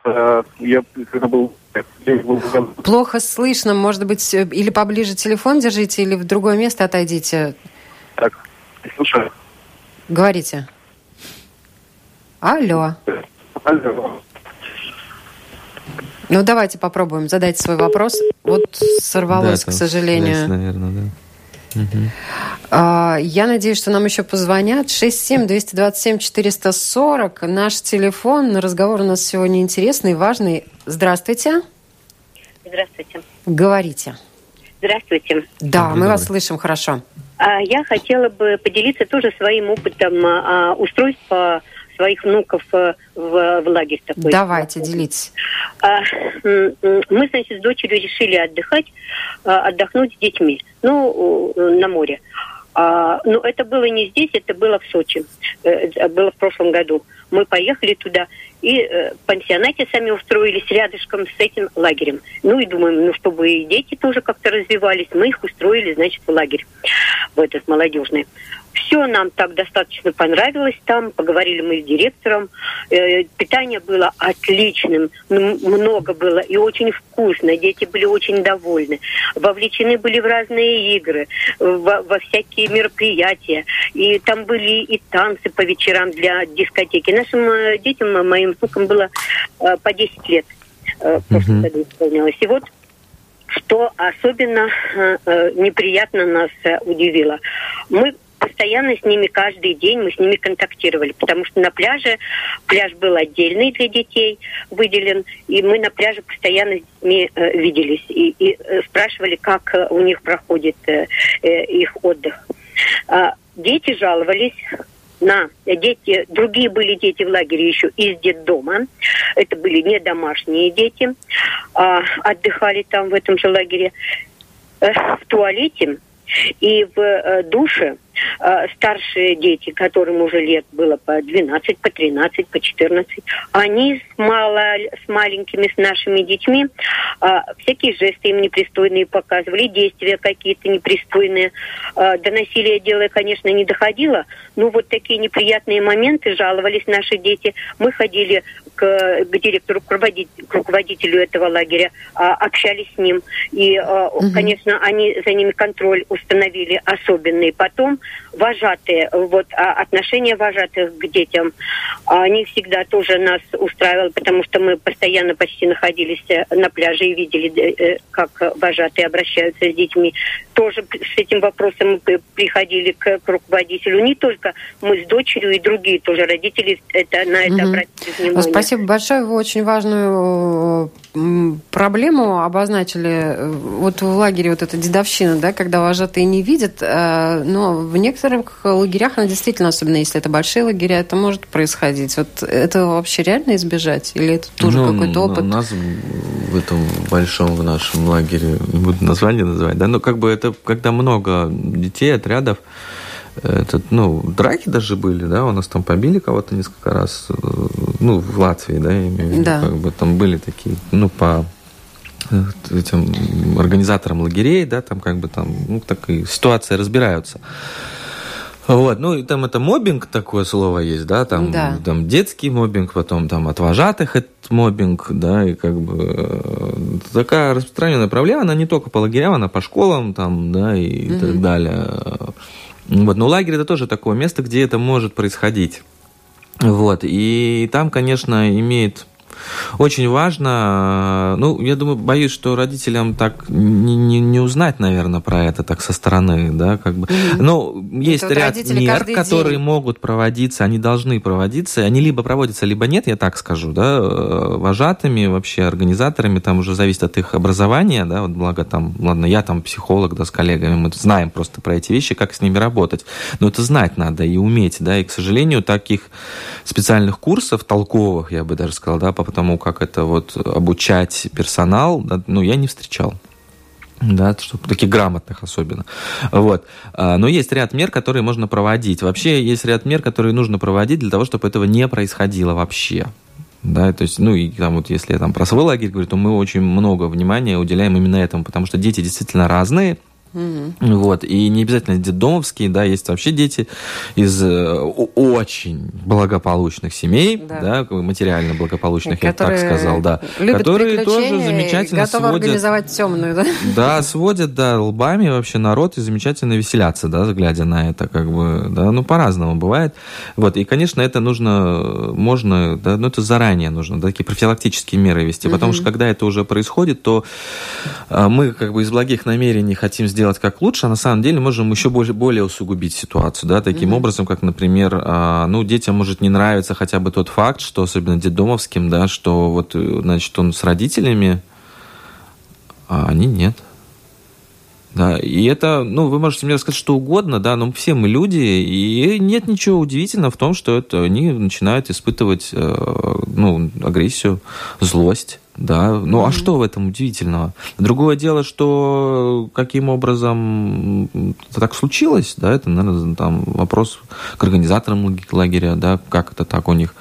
Э, я когда был Плохо слышно, может быть, э, или поближе телефон держите, или в другое место отойдите. Так, слушаю. Говорите. Алло. Алло. Ну, давайте попробуем. Задайте свой вопрос. Вот сорвалось, да, к сожалению. Связь, наверное, да. Угу. Я надеюсь, что нам еще позвонят. 67-227-440. Наш телефон. Разговор у нас сегодня интересный, важный. Здравствуйте. Здравствуйте. Говорите. Здравствуйте. Да, мы вас слышим хорошо. А, я хотела бы поделиться тоже своим опытом а, устройства своих внуков э, в, в лагерь такой. Давайте, делитесь. А, мы, значит, с дочерью решили отдыхать, отдохнуть с детьми, ну, на море. А, но это было не здесь, это было в Сочи, э, было в прошлом году. Мы поехали туда и э, в пансионате сами устроились рядышком с этим лагерем. Ну и думаем, ну чтобы и дети тоже как-то развивались, мы их устроили, значит, в лагерь, в этот молодежный. Все нам так достаточно понравилось там. Поговорили мы с директором. Э, питание было отличным. Много было и очень вкусно. Дети были очень довольны. Вовлечены были в разные игры, во, во всякие мероприятия. И там были и танцы по вечерам для дискотеки. Нашим э, детям, моим внукам было э, по 10 лет. В прошлом году исполнилось. И вот что особенно э, неприятно нас э, удивило. Мы постоянно с ними каждый день мы с ними контактировали, потому что на пляже пляж был отдельный для детей выделен, и мы на пляже постоянно с детьми э, виделись и, и э, спрашивали, как э, у них проходит э, э, их отдых. Э, дети жаловались на дети, другие были дети в лагере еще из детдома. Это были не домашние дети, а отдыхали там в этом же лагере. В туалете и в э, душе э, старшие дети, которым уже лет было по 12, по 13, по 14, они с, мало, с маленькими, с нашими детьми э, всякие жесты им непристойные показывали, действия какие-то непристойные. До насилия дело, конечно, не доходило, но вот такие неприятные моменты жаловались наши дети. Мы ходили к, к директору, к руководителю, к руководителю этого лагеря, э, общались с ним. И, э, угу. конечно, они за ними контроль установили особенный. Потом вожатые, вот а отношения вожатых к детям, они всегда тоже нас устраивали, потому что мы постоянно почти находились э, на пляже и видели, э, как вожатые обращаются с детьми. Тоже с этим вопросом мы приходили к, к руководителю. Не только мы с дочерью и другие тоже родители это, на это угу. обратили внимание. Спасибо большое. Вы очень важную проблему обозначили. Вот в лагере вот эта дедовщина, да, когда вожатые не видят, э, но в некоторых лагерях она действительно, особенно если это большие лагеря, это может происходить. Вот это вообще реально избежать? Или это тоже ну, какой-то опыт? У нас в этом большом, в нашем лагере, не буду название называть, да, но как бы это, когда много детей, отрядов, этот, ну, драки даже были, да, у нас там побили кого-то несколько раз, э, ну, в Латвии, да, я имею в виду, да. как бы там были такие, ну, по э, этим организаторам лагерей, да, там как бы там, ну, такие ситуации разбираются. Вот, ну и там это мобинг такое слово есть, да, там, да. там детский мобинг, потом там от вожатых это мобинг, да, и как бы э, такая распространенная проблема, она не только по лагерям, она по школам, там, да, и угу. так далее. Вот. Но лагерь это тоже такое место, где это может происходить. Вот. И там, конечно, имеет очень важно, ну, я думаю, боюсь, что родителям так не, не, не узнать, наверное, про это так со стороны, да, как бы. Но есть это ряд мер, которые день. могут проводиться, они должны проводиться, они либо проводятся, либо нет, я так скажу, да, э, вожатыми, вообще организаторами, там уже зависит от их образования, да, вот благо там, ладно, я там психолог, да, с коллегами, мы знаем просто про эти вещи, как с ними работать, но это знать надо и уметь, да, и, к сожалению, таких специальных курсов толковых, я бы даже сказал, да, по тому, как это вот обучать персонал, ну, я не встречал да, чтобы таких грамотных особенно. Вот. А, но есть ряд мер, которые можно проводить. Вообще есть ряд мер, которые нужно проводить для того, чтобы этого не происходило вообще. Да, то есть, ну, и там вот если я там про свой лагерь говорю, то мы очень много внимания уделяем именно этому, потому что дети действительно разные, Угу. Вот, и не обязательно детдомовские, да, есть вообще дети из э, очень благополучных семей, да, да материально благополучных, я так сказал, да, которые тоже замечательно готовы сводят, организовать темную, да? Да, сводят, да, лбами вообще народ и замечательно веселятся, да, глядя на это, как бы, да, ну, по-разному бывает. Вот, и, конечно, это нужно, можно, да, ну, это заранее нужно, да, такие профилактические меры вести, угу. потому что, когда это уже происходит, то а, мы, как бы, из благих намерений хотим сделать сделать как лучше, а на самом деле можем еще более, более усугубить ситуацию, да, таким mm-hmm. образом, как, например, а, ну, детям может не нравиться хотя бы тот факт, что, особенно детдомовским, да, что вот, значит, он с родителями, а они нет. Да, и это, ну, вы можете мне рассказать что угодно, да, но все мы люди, и нет ничего удивительного в том, что это они начинают испытывать, э, ну, агрессию, злость да, ну mm-hmm. а что в этом удивительного? Другое дело, что каким образом это так случилось, да, это, наверное, там вопрос к организаторам лагеря, да, как это так у них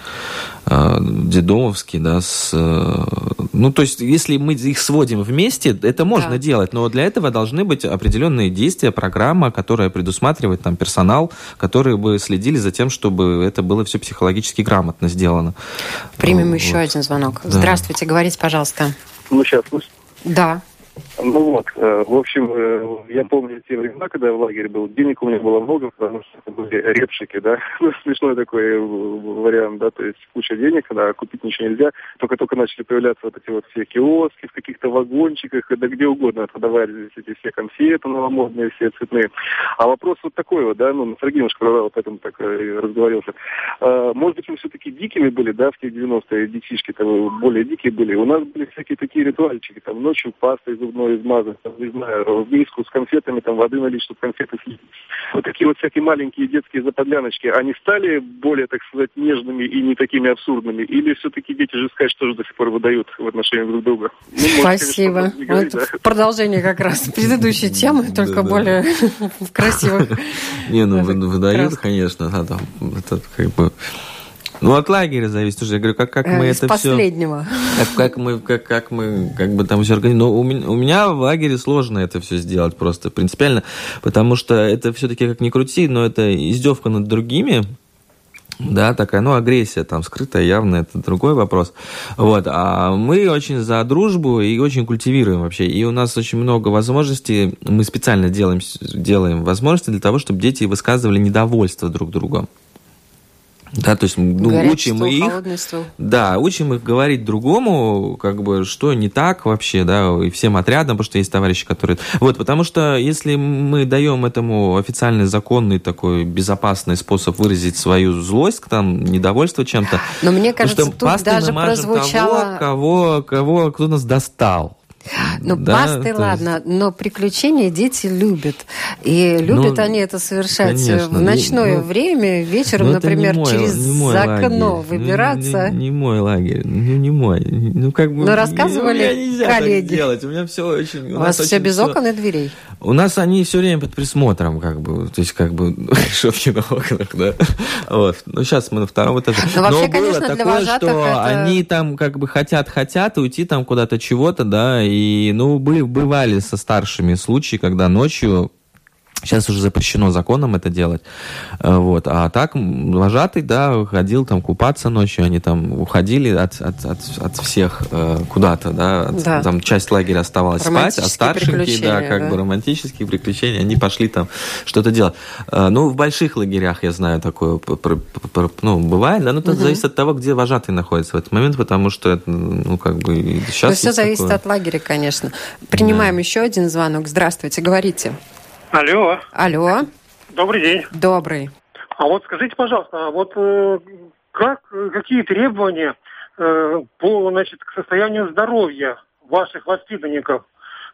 э, дедомовский, да, с, э, ну, то есть, если мы их сводим вместе, это можно да. делать, но для этого должны быть определенные действия, программа, которая предусматривает там персонал, которые бы следили за тем, чтобы это было все психологически грамотно сделано. Примем вот. еще один звонок. Да. Здравствуйте, говорите, пожалуйста. Ну, сейчас слышите? Да. Ну вот, э, в общем, э, я помню те времена, когда я в лагере был, денег у меня было много, потому что это были репшики, да, *laughs* ну, смешной такой э, вариант, да, то есть куча денег, да, купить ничего нельзя, только-только начали появляться вот эти вот все киоски в каких-то вагончиках, да где угодно продавали здесь эти все конфеты новомодные, все цветные. А вопрос вот такой вот, да, ну, Сергей немножко вот поэтому так разговорился. Может быть, мы все-таки дикими были, да, в те 90-е детишки, там, более дикие были. У нас были всякие такие ритуальчики, там, ночью паста из измазать, там, не знаю, миску с конфетами, там, воды налить, чтобы конфеты съесть. Вот такие вот всякие маленькие детские заподляночки, они стали более, так сказать, нежными и не такими абсурдными? Или все-таки дети же скажут, что же до сих пор выдают в отношении друг друга? Ну, может, Спасибо. Конечно, говорить, да. Продолжение как раз предыдущей темы, только более *laughs* красивых. Не, ну *laughs* выдают, конечно, да, там, это как бы ну, от лагеря зависит уже. Я говорю, как, как мы э, это последнего. все... Как, как мы, как, как мы, как бы там все организуем. Но у меня, у меня в лагере сложно это все сделать просто принципиально, потому что это все-таки, как ни крути, но это издевка над другими, да, такая, ну, агрессия там скрытая, явно, это другой вопрос. Вот, а мы очень за дружбу и очень культивируем вообще. И у нас очень много возможностей, мы специально делаем, делаем возможности для того, чтобы дети высказывали недовольство друг другом. Да, то есть ну, учим их, да, учим их говорить другому, как бы, что не так вообще, да, и всем отрядом, потому что есть товарищи, которые... Вот, потому что если мы даем этому официальный, законный такой безопасный способ выразить свою злость, там, недовольство чем-то... Но мне кажется, что тут даже прозвучало... Того, кого, кого, кто нас достал. Ну, да, пасты, ладно, есть... но приключения дети любят. И любят ну, они это совершать конечно, в ночное ну, время, вечером, ну, например, мой, через окно лагерь. выбираться. Ну, не, не мой лагерь, ну, не мой. Ну, как бы, но рассказывали ну, коллеги. Делать. У меня все очень... У, у вас все без все... окон и дверей? У нас они все время под присмотром, как бы, то есть, как бы, *laughs* решетки на окнах, да. Вот. Ну, сейчас мы на втором этаже. Но, но вообще, было конечно, такое, что это... они там, как бы, хотят-хотят уйти там куда-то чего-то, да, и, ну, были, бывали со старшими случаи, когда ночью Сейчас уже запрещено законом это делать. Э, вот. А так вожатый, да, ходил там купаться ночью, они там уходили от, от, от, от всех э, куда-то, да, от, да. там часть лагеря оставалась спать, а старшенькие, да, как да. бы романтические приключения, они пошли там что-то делать. Э, ну, в больших лагерях, я знаю, такое, ну, бывает, да, но это угу. зависит от того, где вожатый находится в этот момент, потому что, ну, как бы, сейчас... Все зависит такое... от лагеря, конечно. Принимаем да. еще один звонок. Здравствуйте, говорите. Алло. Алло. Добрый день. Добрый. А вот скажите, пожалуйста, а вот э, как, какие требования э, по, значит, к состоянию здоровья ваших воспитанников?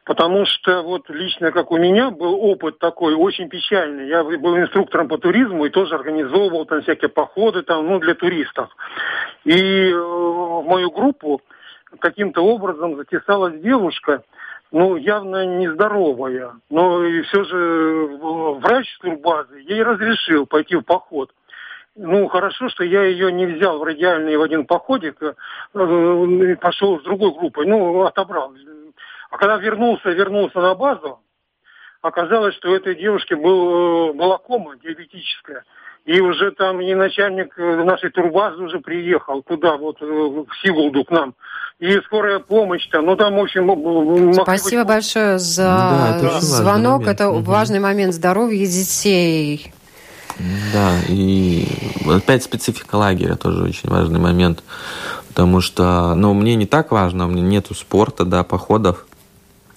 Потому что вот лично, как у меня, был опыт такой очень печальный. Я был инструктором по туризму и тоже организовывал там всякие походы там, ну, для туристов. И э, в мою группу каким-то образом затесалась девушка, ну, явно нездоровая. Но и все же э, врач турбазы ей разрешил пойти в поход. Ну, хорошо, что я ее не взял в радиальный в один походик, э, э пошел с другой группой, ну, отобрал. А когда вернулся, вернулся на базу, оказалось, что у этой девушки был, э, была кома диабетическая. И уже там и начальник нашей турбазы уже приехал туда, вот в Сигулду к нам и скорая помощь там, ну там, в общем... Спасибо быть... большое за да, звонок. Это угу. важный момент здоровья детей. Да, и опять специфика лагеря тоже очень важный момент, потому что, ну, мне не так важно, у меня нету спорта, да, походов,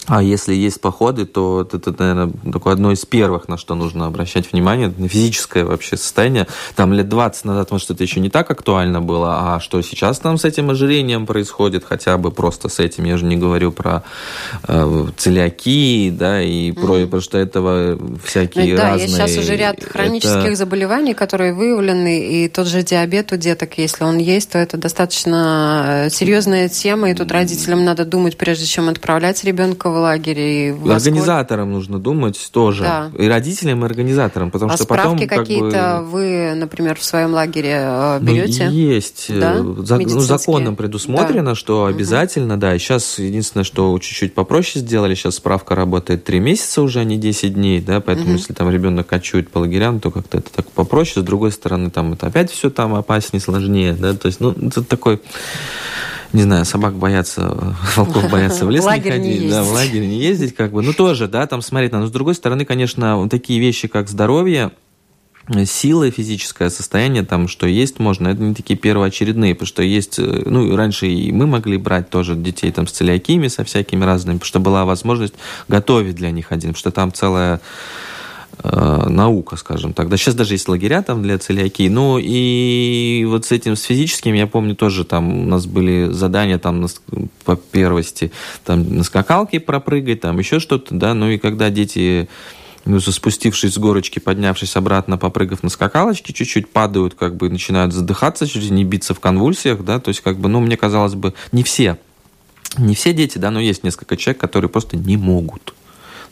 а если есть походы, то это, наверное, такое одно из первых, на что нужно обращать внимание, на физическое вообще состояние. Там лет 20 назад, может, это еще не так актуально было, а что сейчас там с этим ожирением происходит, хотя бы просто с этим, я же не говорю про э, целиакии, да, и mm. про, потому что этого всякие ну, да, разные... Да, сейчас уже ряд хронических это... заболеваний, которые выявлены, и тот же диабет у деток, если он есть, то это достаточно э, серьезная тема, и тут родителям надо думать, прежде чем отправлять ребенка в лагере. И в организаторам нужно думать тоже. Да. И родителям, и организаторам, потому а что потом... справки какие-то бы... вы, например, в своем лагере э, ну, берете? Ну, есть. Э, да? За, ну, законом предусмотрено, да. что обязательно, угу. да. И сейчас единственное, что чуть-чуть попроще сделали, сейчас справка работает 3 месяца уже, а не 10 дней, да, поэтому угу. если там ребенок кочует по лагерям, то как-то это так попроще. С другой стороны, там это опять все там опаснее, сложнее, да, то есть, ну, это такой не знаю, собак боятся, *laughs* волков боятся в лес не ходить, да, в лагерь не ездить, как бы, ну тоже, да, там смотреть надо. Но с другой стороны, конечно, такие вещи, как здоровье, сила, физическое состояние, там, что есть можно, это не такие первоочередные, потому что есть, э, ну, раньше и мы могли брать тоже детей там с целиакиями, со всякими разными, потому что была возможность готовить для них один, потому что там целая наука, скажем так. Да сейчас даже есть лагеря там для целиакии. Ну и вот с этим, с физическим, я помню тоже там у нас были задания там на, по первости, там на скакалке пропрыгать, там еще что-то, да, ну и когда дети ну, спустившись с горочки, поднявшись обратно, попрыгав на скакалочке, чуть-чуть падают, как бы начинают задыхаться, чуть не биться в конвульсиях, да, то есть как бы, ну, мне казалось бы, не все, не все дети, да, но есть несколько человек, которые просто не могут.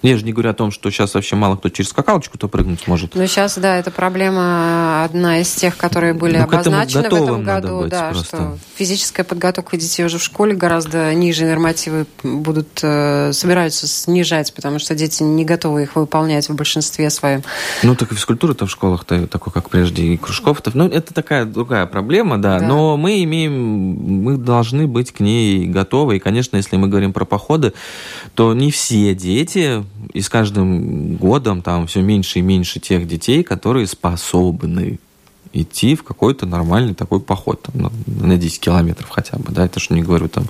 Я же не говорю о том, что сейчас вообще мало кто через скакалочку-то прыгнуть может. Ну, сейчас, да, это проблема одна из тех, которые были ну, обозначены в этом году. Да, просто. что физическая подготовка детей уже в школе гораздо ниже нормативы будут, э, собираются снижать, потому что дети не готовы их выполнять в большинстве своем. Ну, так и физкультура-то в школах-то такой, как прежде, и кружков-то. Ну, это такая другая проблема, да, да. Но мы имеем, мы должны быть к ней готовы. И, конечно, если мы говорим про походы, то не все дети и с каждым годом там все меньше и меньше тех детей, которые способны идти в какой-то нормальный такой поход, там, на, на 10 километров хотя бы, да, это что не говорю там,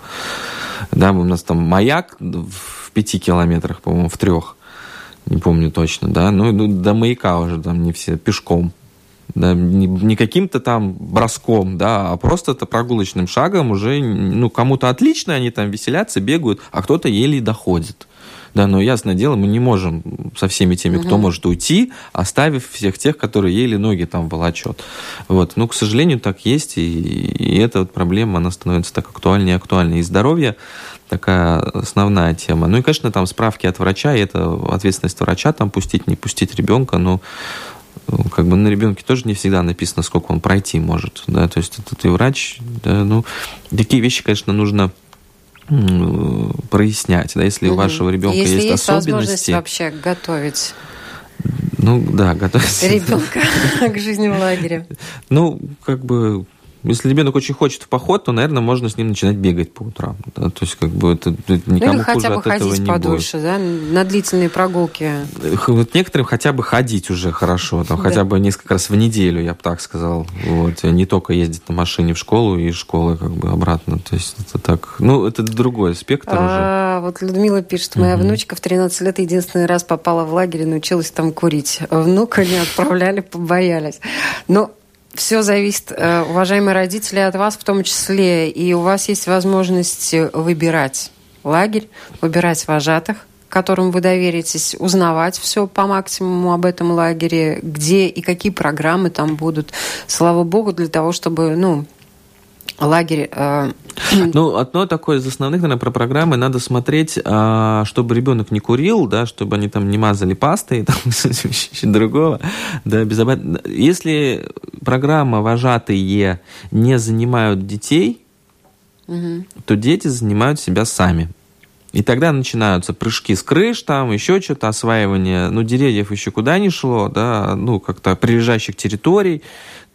да, у нас там маяк в 5 километрах, по-моему, в трех, не помню точно, да, ну, ну до маяка уже там не все пешком, да, не, не каким-то там броском, да, а просто это прогулочным шагом уже, ну, кому-то отлично, они там веселятся, бегают, а кто-то еле доходит. Да, но ясное дело, мы не можем со всеми теми, кто угу. может уйти, оставив всех тех, которые еле ноги там волочет. Вот. Ну, к сожалению, так есть, и, и эта вот проблема, она становится так актуальнее и актуальнее. И здоровье такая основная тема. Ну и, конечно, там справки от врача, и это ответственность врача, там пустить, не пустить ребенка, но ну, как бы на ребенке тоже не всегда написано, сколько он пройти может, да, то есть это ты врач, да, ну, такие вещи, конечно, нужно прояснять, да, если у вашего ребенка если есть, есть особенности. возможность вообще готовить ну да, готовить. Ребенка *laughs* к жизни в лагере. Ну, как бы если ребенок очень хочет в поход, то, наверное, можно с ним начинать бегать по утрам. Да? То есть, как бы это, это никому ну, или хотя бы от ходить этого не подольше, будет. да, на длительные прогулки. Вот некоторым хотя бы ходить уже хорошо, там, да. хотя бы несколько раз в неделю, я бы так сказал. Вот. Не только ездить на машине в школу и из школы как бы обратно. То есть это так, ну, это другой спектр а, уже. Вот Людмила пишет, моя угу. внучка в 13 лет единственный раз попала в лагерь и научилась там курить. Внука не отправляли, побоялись. Но все зависит, э, уважаемые родители, от вас в том числе. И у вас есть возможность выбирать лагерь, выбирать вожатых, которым вы доверитесь, узнавать все по максимуму об этом лагере, где и какие программы там будут. Слава богу, для того, чтобы ну, лагерь... Э... *clears throat* Ну, одно такое из основных, наверное, про программы надо смотреть, э, чтобы ребенок не курил, да, чтобы они там не мазали пастой, *laughs* там, *laughs* другого, да, безопасно. Если программа «Вожатые» не занимают детей, угу. то дети занимают себя сами. И тогда начинаются прыжки с крыш, там еще что-то, осваивание, ну, деревьев еще куда не шло, да, ну, как-то прилежащих территорий.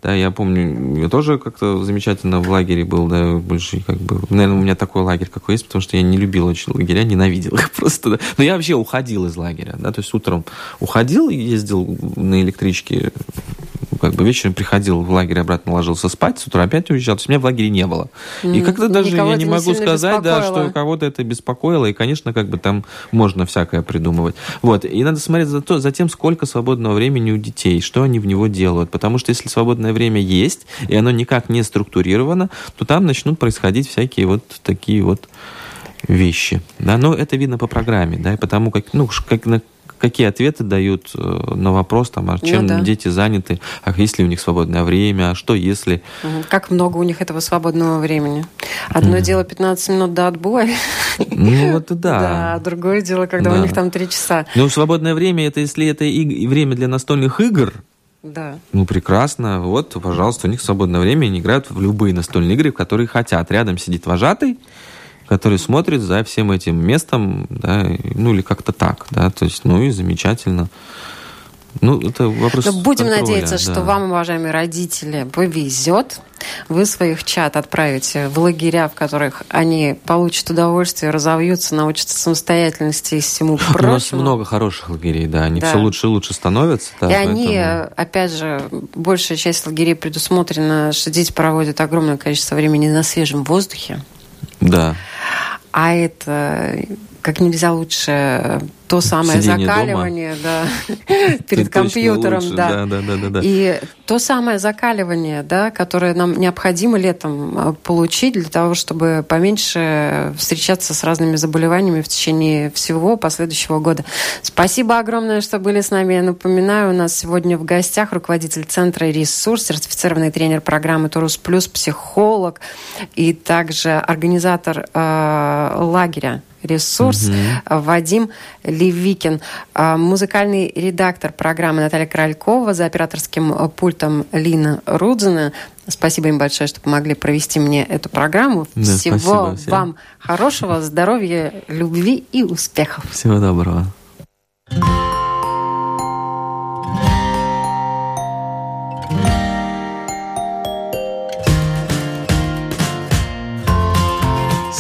Да, я помню, я тоже как-то замечательно в лагере был, да, больше как бы, наверное, у меня такой лагерь какой есть, потому что я не любил очень лагеря, ненавидел их *laughs* просто, да. Но я вообще уходил из лагеря, да, то есть утром уходил, ездил на электричке как бы вечером приходил в лагерь, обратно ложился спать, с утра опять уезжал. То есть меня в лагере не было. Mm. И как-то даже Никого я не могу сказать, да, что кого-то это беспокоило. И, конечно, как бы там можно всякое придумывать. Вот. И надо смотреть за, то, за тем, сколько свободного времени у детей, что они в него делают. Потому что если свободное время есть, и оно никак не структурировано, то там начнут происходить всякие вот такие вот вещи. Да, но это видно по программе, да, и потому как, ну, как на какие ответы дают э, на вопрос, там, а чем ну, да. дети заняты, а есть ли у них свободное время, а что если... Как много у них этого свободного времени. Одно mm. дело 15 минут до отбоя. Ну вот да. Да, другое дело, когда да. у них там 3 часа. Ну, свободное время, это если это и время для настольных игр, да. Ну, прекрасно. Вот, пожалуйста, у них свободное время, они играют в любые настольные игры, в которые хотят. Рядом сидит вожатый, который смотрит за всем этим местом, да, ну или как-то так, да, то есть, ну и замечательно. Ну, это вопрос Но Будем контроля, надеяться, да. что вам, уважаемые родители, повезет. Вы своих чат отправите в лагеря, в которых они получат удовольствие, разовьются, научатся самостоятельности и всему прочему. *laughs* У нас много хороших лагерей, да, они да. все лучше и лучше становятся. Да, и поэтому... они, опять же, большая часть лагерей предусмотрена, что дети проводят огромное количество времени на свежем воздухе. Да. А это как нельзя лучше то самое Сидение закаливание, дома. да, *laughs* *laughs* перед компьютером, да. Да, да, да, да. И то самое закаливание, да, которое нам необходимо летом а, получить для того, чтобы поменьше встречаться с разными заболеваниями в течение всего последующего года. Спасибо огромное, что были с нами. Я напоминаю, у нас сегодня в гостях руководитель Центра «Ресурс», сертифицированный тренер программы «Турус Плюс», психолог и также организатор э, лагеря ресурс угу. Вадим Левикин, а, музыкальный редактор программы Наталья Кралькова, за операторским пультом Лина Рудзина. Спасибо им большое, что помогли провести мне эту программу. Да, Всего вам хорошего, здоровья, любви и успехов. Всего доброго.